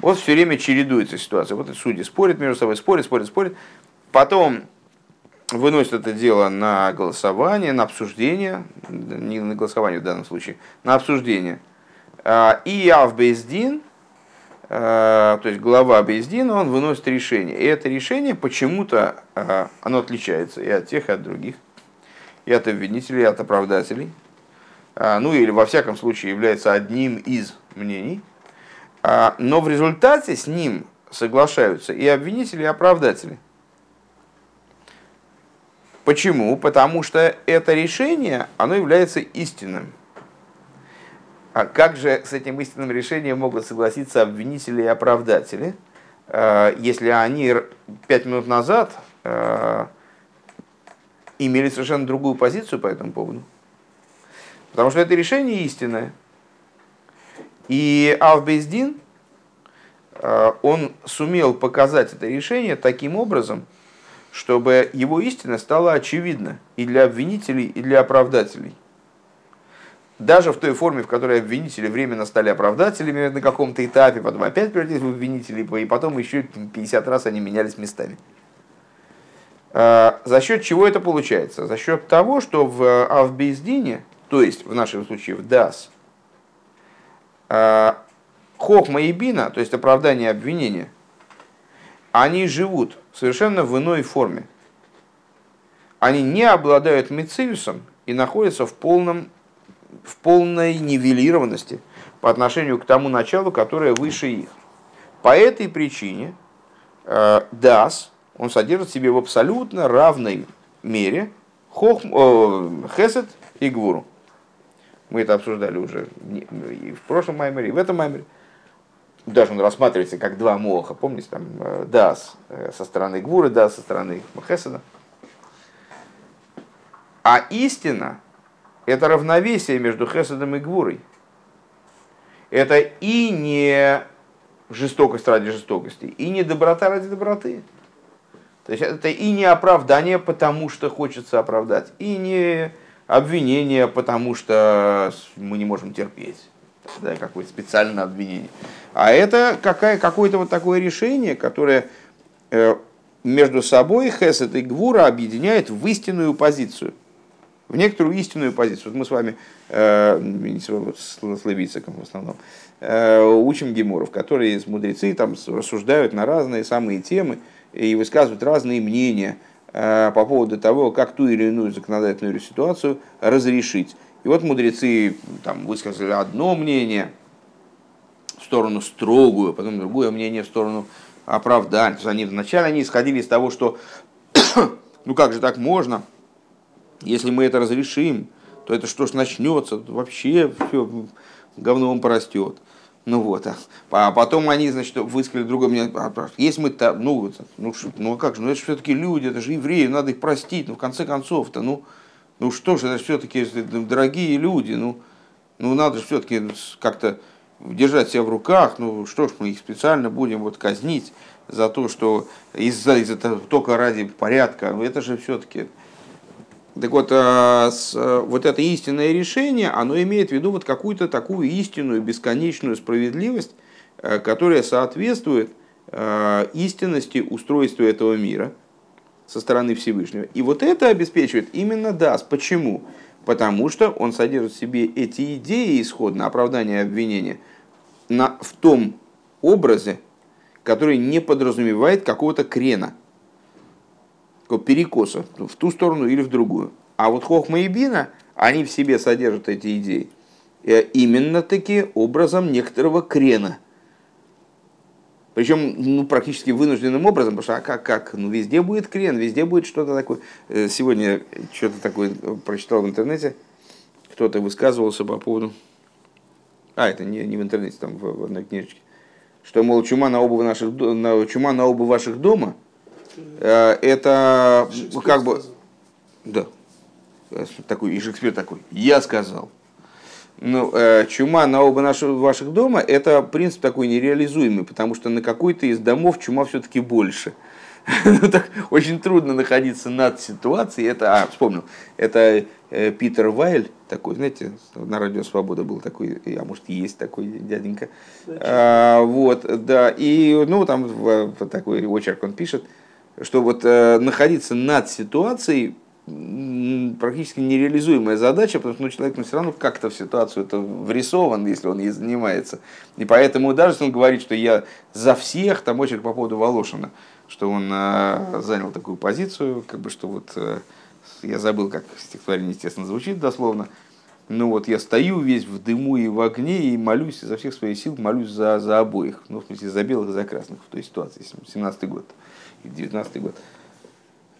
Вот все время чередуется ситуация. Вот судьи спорят между собой, спорят, спорят, спорят. Потом выносят это дело на голосование, на обсуждение, не на голосование в данном случае, на обсуждение. А, и Авбейздин, то есть глава Бездина, он выносит решение. И это решение почему-то э, оно отличается и от тех, и от других, и от обвинителей, и от оправдателей. Э, ну или во всяком случае является одним из мнений. Но в результате с ним соглашаются и обвинители, и оправдатели. Почему? Потому что это решение, оно является истинным. А как же с этим истинным решением могут согласиться обвинители и оправдатели, э, если они пять минут назад э, имели совершенно другую позицию по этому поводу? Потому что это решение истинное. И Авбездин, э, он сумел показать это решение таким образом, чтобы его истина стала очевидна и для обвинителей, и для оправдателей даже в той форме, в которой обвинители временно стали оправдателями на каком-то этапе, потом опять превратились в обвинителей, и потом еще 50 раз они менялись местами. А, за счет чего это получается? За счет того, что в Авбездине, то есть в нашем случае в ДАС, а, Хохма и Бина, то есть оправдание обвинения, они живут совершенно в иной форме. Они не обладают мециусом и находятся в полном в полной нивелированности по отношению к тому началу, которое выше их. По этой причине э, Дас, он содержит в себе в абсолютно равной мере хох, э, Хесед и Гвуру. Мы это обсуждали уже и в прошлом маймере, и в этом маймере. Даже он рассматривается как два моха. Помните, там э, Дас э, со стороны Гвуры, Дас со стороны Хеседа. А истина, это равновесие между Хесадом и Гвурой. Это и не жестокость ради жестокости, и не доброта ради доброты. То есть это и не оправдание, потому что хочется оправдать, и не обвинение, потому что мы не можем терпеть. Да, какое-то специальное обвинение. А это какая, какое-то вот такое решение, которое э, между собой Хесед и Гвура объединяет в истинную позицию. В некоторую истинную позицию. Вот мы с вами, э, с Левициком в основном, э, учим геморов, которые мудрецы там рассуждают на разные самые темы и высказывают разные мнения э, по поводу того, как ту или иную законодательную ситуацию разрешить. И вот мудрецы там, высказали одно мнение в сторону строгую, потом другое мнение в сторону оправдания. То есть они вначале они исходили из того, что ну как же так можно, если мы это разрешим, то это что ж начнется, вообще все говном порастет. Ну вот, а, а потом они, значит, высказали другое мнение. А, если мы там, ну, ну, ну как же, ну это же все-таки люди, это же евреи, надо их простить, ну в конце концов-то, ну, ну что ж, это все-таки дорогие люди, ну, ну надо же все-таки как-то держать себя в руках, ну что ж, мы их специально будем вот казнить за то, что из-за из только ради порядка, это же все-таки так вот, а, вот это истинное решение, оно имеет в виду вот какую-то такую истинную, бесконечную справедливость, э, которая соответствует э, истинности устройства этого мира со стороны Всевышнего. И вот это обеспечивает именно даст. Почему? Потому что он содержит в себе эти идеи исходно, оправдания обвинения, на, в том образе, который не подразумевает какого-то крена – перекоса в ту сторону или в другую. А вот Хохма и Бина, они в себе содержат эти идеи э, именно таки образом некоторого крена. Причем ну, практически вынужденным образом, потому что а как, как, ну везде будет крен, везде будет что-то такое. Э, сегодня что-то такое прочитал в интернете, кто-то высказывался по поводу, а это не, не в интернете, там в, в одной книжечке, что, мол, чума на оба, наших, на, чума на оба ваших дома – Э, это как бы... Да. Такой, и Шекспир такой, я сказал. Ну, э, чума на оба наших, ваших дома – это принцип такой нереализуемый, потому что на какой-то из домов чума все-таки больше. ну, так, очень трудно находиться над ситуацией. Это, а, вспомнил, это э, Питер Вайль, такой, знаете, на Радио Свобода был такой, а может есть такой дяденька. А, вот, да, и, ну, там в, в такой очерк он пишет, что вот э, находиться над ситуацией практически нереализуемая задача, потому что ну, человек ну, все равно как-то в ситуацию это врисован, если он ей занимается. И поэтому даже если он говорит, что я за всех, там очередь по поводу Волошина, что он э, занял такую позицию, как бы что вот э, я забыл, как стихотворение, естественно, звучит дословно, ну вот я стою весь в дыму и в огне и молюсь изо всех своих сил, молюсь за, за обоих, ну в смысле за белых и за красных в той ситуации, 17 год. 19 год.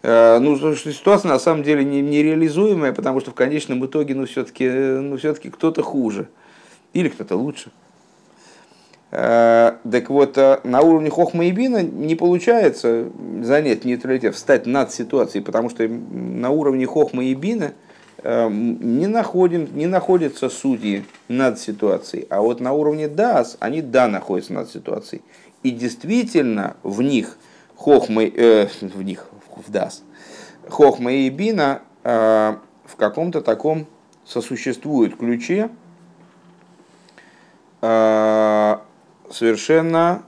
Э, ну, ситуация на самом деле нереализуемая, не потому что в конечном итоге, ну, все-таки ну, все кто-то хуже или кто-то лучше. Э, так вот, э, на уровне Хохма и Бина не получается занять нейтралитет, встать над ситуацией, потому что на уровне Хохма и Бина не, находим, не находятся судьи над ситуацией, а вот на уровне ДАС они да находятся над ситуацией. И действительно в них – Хохмы, э, в них, в Дас, Хохма и Бина э, в каком-то таком сосуществуют ключе э, совершенно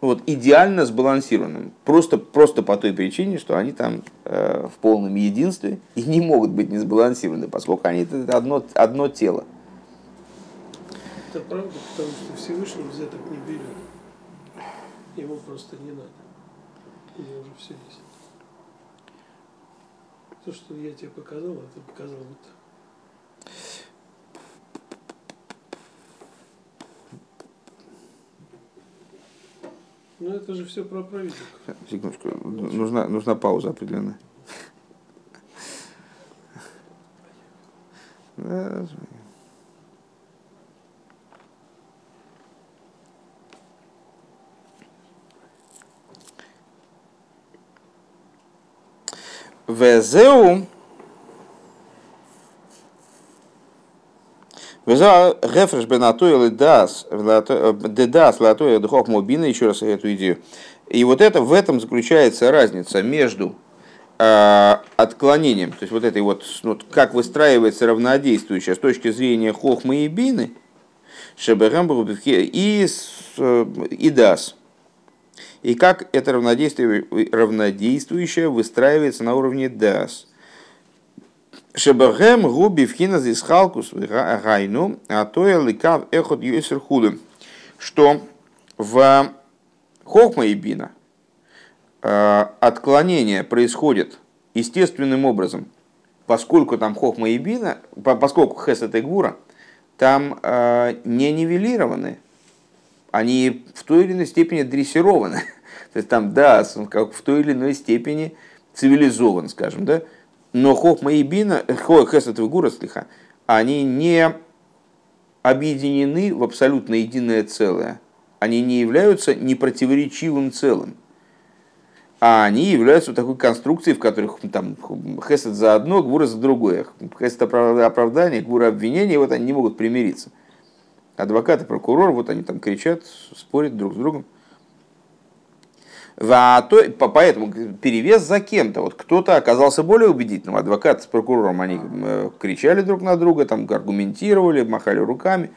вот, идеально сбалансированным. Просто, просто по той причине, что они там э, в полном единстве и не могут быть не сбалансированы, поскольку они это одно, одно тело. Это правда, потому что Всевышний взяток не берет. Ему просто не надо меня уже все есть. То, что я тебе показал, это показал вот Ну это же все про правительство. Секундочку, нужна, нужна пауза определенная. Везеу Гефреш бенатойл дас, дедас латойл духов мобина, еще раз эту идею. И вот это, в этом заключается разница между э, отклонением, то есть вот этой вот, вот, как выстраивается равнодействующее с точки зрения хохмы и бины, и, и дас. И как это равнодействие, равнодействующее выстраивается на уровне дас. Шебахем губи вхина здесь халкус гайну, а то я ликав эхот хулы. Что в хохма и бина э, отклонение происходит естественным образом, поскольку там хохма и бина, поскольку хесет и гвура, там э, не нивелированы, они в той или иной степени дрессированы. То есть там, да, как в той или иной степени цивилизован, скажем, да, но Хохма и Бина, Хесет и Гура, слиха, они не объединены в абсолютно единое целое. Они не являются непротиворечивым целым. А они являются такой конструкцией, в которых там, Хесед за одно, Гвура за другое. Хесед оправдание, Гвура обвинение, вот они не могут примириться. Адвокат и прокурор, вот они там кричат, спорят друг с другом. Поэтому перевес за кем-то. Вот кто-то оказался более убедительным. Адвокат с прокурором они э, кричали друг на друга, там аргументировали, махали руками.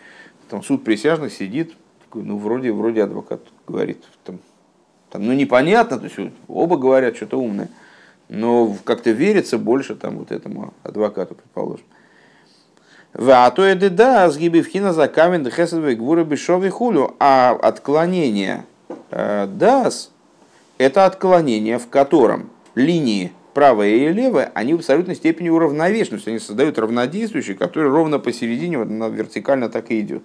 Там суд присяжных сидит, ну вроде, вроде адвокат говорит, там, там, ну непонятно, то есть оба говорят что-то умное, но как-то верится больше там вот этому адвокату, предположим. А да, сгибы вхина за камень дехесовый гвура бешовый хулю, а отклонение э, дас, это отклонение, в котором линии правая и левая, они в абсолютной степени уравновешены, то есть они создают равнодействующий, который ровно посередине, вот, вертикально так и идет.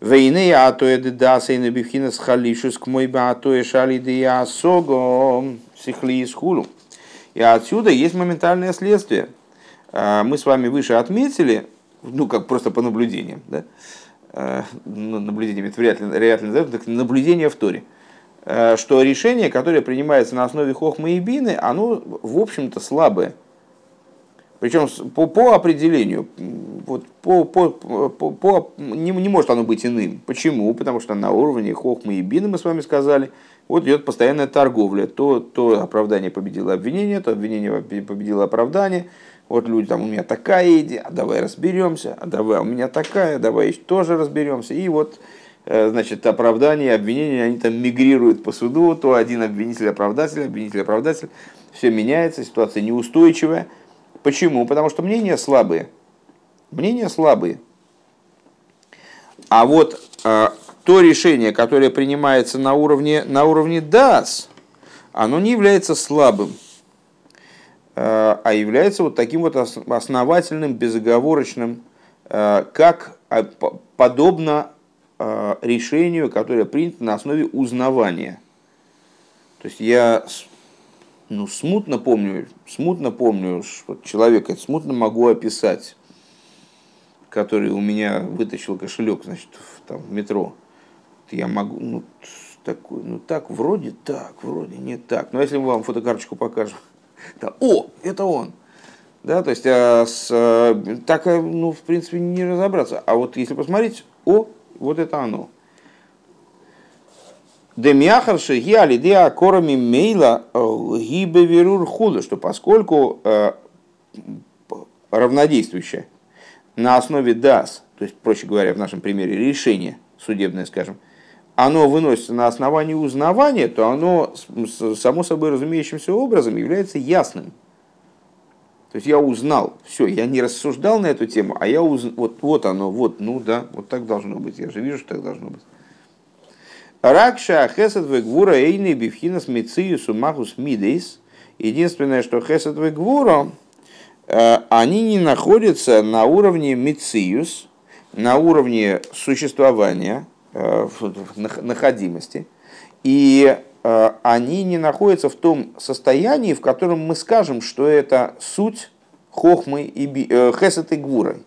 Вейне а то это да сейна бифхина с халишус к мой ба то и шали да сого сихли из хулу. И отсюда есть моментальное следствие. А, мы с вами выше отметили, ну как просто по наблюдениям, да? А, ну, наблюдениям это вряд ли, вряд ли так наблюдение в Торе. Э, что решение, которое принимается на основе хохмы и бины, оно, в общем-то, слабое. Причем по, по определению, вот по, по, по, по, не, не может оно быть иным. Почему? Потому что на уровне хохмы и бины, мы с вами сказали, вот идет постоянная торговля. То, то оправдание победило обвинение, то обвинение победило оправдание. Вот люди там, у меня такая идея, а давай разберемся, а давай у меня такая, давай тоже разберемся. И вот значит, оправдания, обвинения, они там мигрируют по суду, то один обвинитель-оправдатель, обвинитель-оправдатель, все меняется, ситуация неустойчивая. Почему? Потому что мнения слабые. Мнения слабые. А вот э, то решение, которое принимается на уровне, на уровне DAS, оно не является слабым, э, а является вот таким вот основательным, безоговорочным, э, как э, подобно Э, решению, которое принято на основе узнавания. То есть я ну, смутно помню, смутно помню, что человека смутно могу описать, который у меня вытащил кошелек, значит, в, там, в метро. Я могу, ну, такой, ну так, вроде так, вроде не так. Но если мы вам фотокарточку покажем, да, о, это он. Да, то есть а, с, а, так, ну, в принципе, не разобраться. А вот если посмотреть, о, вот это оно. Демьяхар шеги алидеа корами мейла э, гибе верур худа, что поскольку э, равнодействующее на основе дас, то есть, проще говоря, в нашем примере решение судебное, скажем, оно выносится на основании узнавания, то оно само собой разумеющимся образом является ясным. То есть я узнал, все, я не рассуждал на эту тему, а я узнал, вот, вот оно, вот, ну да, вот так должно быть, я же вижу, что так должно быть. Ракша хесед вегвура эйны бифхинас мициюсу махус мидейс. Единственное, что хесед вегвура, э, они не находятся на уровне мициюс, на уровне существования, э, находимости. И они не находятся в том состоянии, в котором мы скажем, что это суть хохмы и би, э, хесет и гвуры.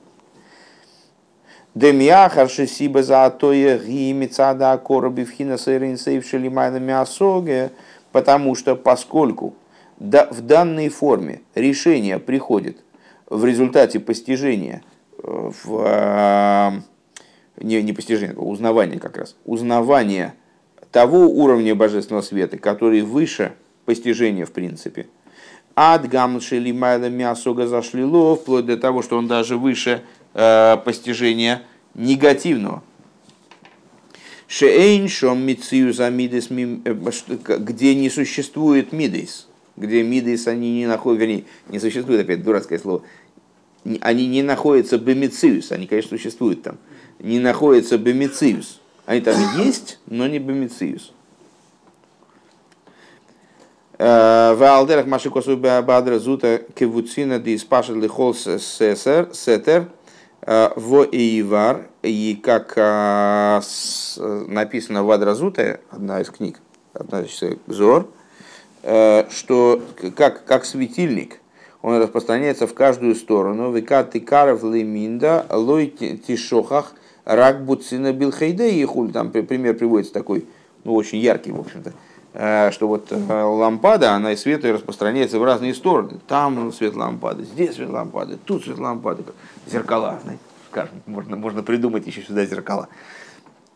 Демьяхар шесиба за атоя гимицада короби вхина сейринсейв шелимайна мясоге, потому что поскольку в данной форме решение приходит в результате постижения в не, не постижение, а узнавание как раз, узнавание того уровня божественного света, который выше постижения в принципе. Ад гамшели майла мясога зашлило, вплоть до того, что он даже выше э, постижения негативного. Шейн шом мидес, э, где не существует мидес, где мидес они не находят, вернее, не существует, опять дурацкое слово, они не находятся бемициус, они, конечно, существуют там, не находятся бемициус. Они там есть, но не бемициус. Э, Валдерах Машикосу Бадра Зута Кевуцина Диспашет Лихол Сетер э, в Иевар, и как э, написано в Адразуте, одна из книг, одна из Зор, что как, как светильник, он распространяется в каждую сторону. Викат каров лиминда лой тишохах рак буцина билхейде и хуль. Там пример приводится такой, ну, очень яркий, в общем-то э, что вот э, лампада, она и свет ее распространяется в разные стороны. Там свет лампады, здесь свет лампады, тут свет лампады. Зеркала, скажем, можно, можно придумать еще сюда зеркала.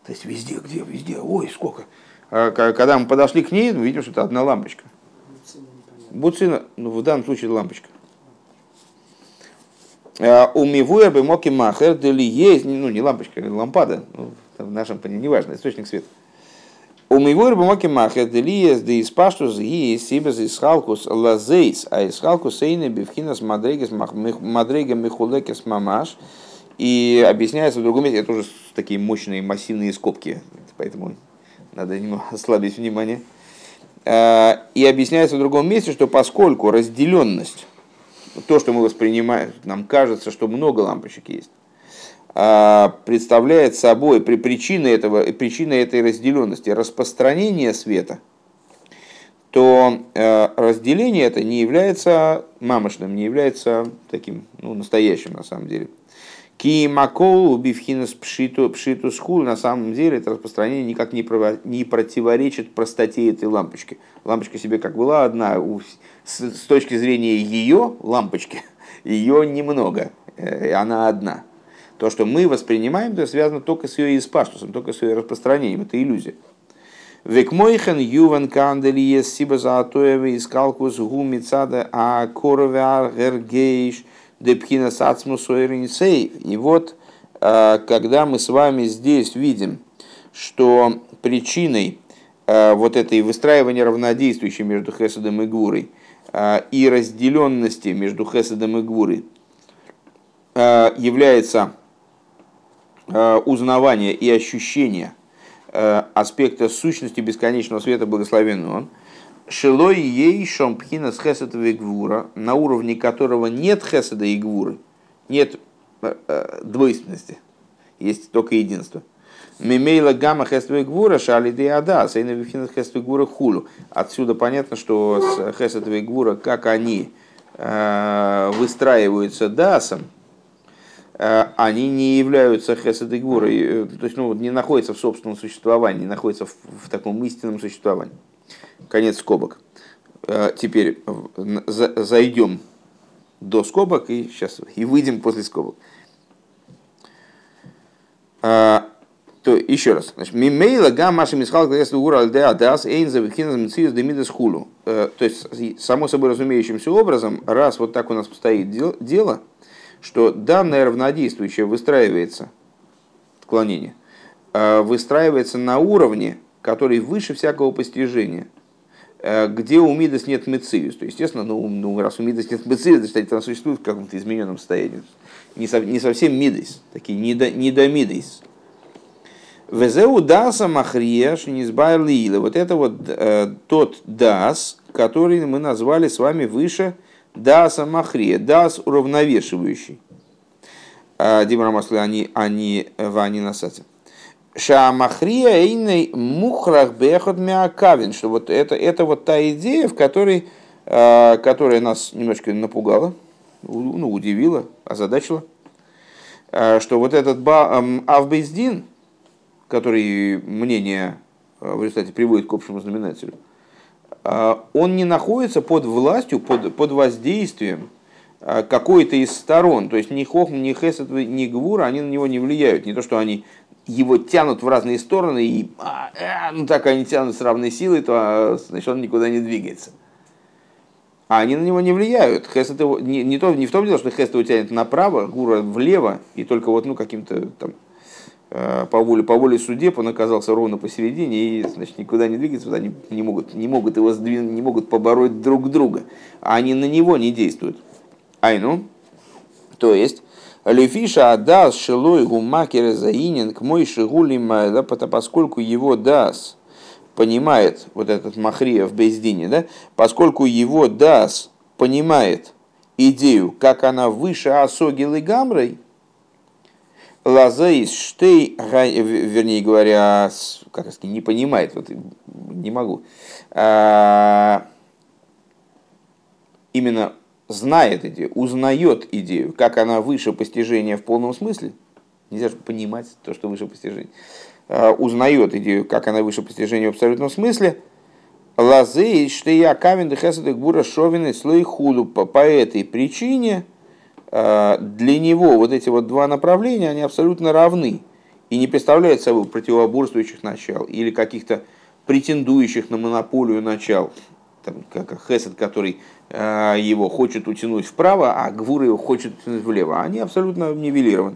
То есть везде, где, везде, ой, сколько. А когда мы подошли к ней, мы видим, что это одна лампочка. Буцина, ну в данном случае лампочка. Э, Умивуэр бы моки махер, дали есть, ну не лампочка, лампада, ну, в нашем понимании, неважно, источник света. Умивуэр бы моки махер, дали есть, да из паштус ги сибас из халкус лазейс, а из халкус сейны бифхинас мадрегес мадрега михулекес мамаш. И объясняется в другом месте, это уже такие мощные массивные скобки, поэтому надо немного ослабить внимание. Э, и объясняется в другом месте, что поскольку разделенность то, что мы воспринимаем, нам кажется, что много лампочек есть, а, представляет собой при причине этого, причина этой разделенности распространение света, то э, разделение это не является мамошным, не является таким ну, настоящим на самом деле. Ки макол убивхинус пшиту пшиту скул на самом деле это распространение никак не, не противоречит простоте этой лампочки. Лампочка себе как была одна, с, с точки зрения ее лампочки, ее немного, э, она одна. То, что мы воспринимаем, это связано только с ее испаштусом, только с ее распространением, это иллюзия. Векмойхен юван кандели сиба заатоева искалкус гумицада а коровар гергейш – Депхина Сацму И вот, э, когда мы с вами здесь видим, что причиной э, вот этой выстраивания равнодействующей между Хесадом и Гурой и разделенности между Хесадом и Гурой является узнавание и ощущение аспекта сущности бесконечного света благословенного он, Шилой ей шомпхина с хесада и гвура, на уровне которого нет хесада и гвуры, нет двойственности, есть только единство. Мимейла гамма и гвура шали де ада, сейна вихина хесада и гвура хулу. Отсюда понятно, что с и гвура, как они э, выстраиваются дасом, они не являются хесед и гвурой, то есть ну, не находятся в собственном существовании, не находятся в, в таком истинном существовании. Конец скобок. Э, теперь зайдем до скобок и сейчас и выйдем после скобок. То еще раз. Значит, мимейла гам маши мисхал крест угура альдеа дас эйн за вихиназ мциус демидас хулу. Э, то есть, само собой разумеющимся образом, раз вот так у нас стоит дело, что данное равнодействующее выстраивается, отклонение, э, выстраивается на уровне, который выше всякого постижения – Э, где у Мидас нет Мециус. То, естественно, ну, ну, раз у Мидас нет Мециус, значит, она существует в каком-то измененном состоянии. Не, со, не совсем Мидас, такие недо, недомидас. Везеу даса махриеш низбайр лиила. Вот это вот э, тот дас, который мы назвали с вами выше даса махрия, дас уравновешивающий. А, Димра Масли, они, они, вани насати. Шамахрия эйной мухрах бехот миакавин, что вот это, это вот та идея, в которой, э, которая нас немножко напугала, ну, удивила, озадачила, э, что вот этот ба, Авбейздин, который мнение э, в результате приводит к общему знаменателю, он не находится под властью, под, под воздействием э, какой-то из сторон, то есть ни хохм, ни хесед, ни гвура, они на него не влияют. Не то, что они его тянут в разные стороны, и а, а, ну так они тянут с равной силой, то а, значит он никуда не двигается. А они на него не влияют. Хесед его, не, не, то, не в том дело, что Хесед его тянет направо, Гура влево, и только вот ну, каким-то там по воле, по воле судеб он оказался ровно посередине и значит, никуда не двигается, они не могут, не могут его сдвинуть, не могут побороть друг друга, а они на него не действуют. Айну, то есть, Лефиша адас шилой гумакер заинен к мой шигулим, да, поскольку его дас понимает, вот этот Махрия в Бездине, да, поскольку его дас понимает идею, как она выше Асоги Легамрой, Лазейс Штей, вернее говоря, как сказать, не понимает, вот не могу, а, именно знает идею, узнает идею, как она выше постижения в полном смысле, нельзя же понимать то, что выше постижения, а, узнает идею, как она выше постижения в абсолютном смысле, Лазейс Штей, Акавин, Дехесадек, Бура, Шовин, Слой, Худу, по этой причине – Э, для него вот эти вот два направления, они абсолютно равны и не представляют собой противоборствующих начал или каких-то претендующих на монополию начал, там, как Хесед, который э, его хочет утянуть вправо, а Гвур его хочет утянуть влево. Они абсолютно нивелированы.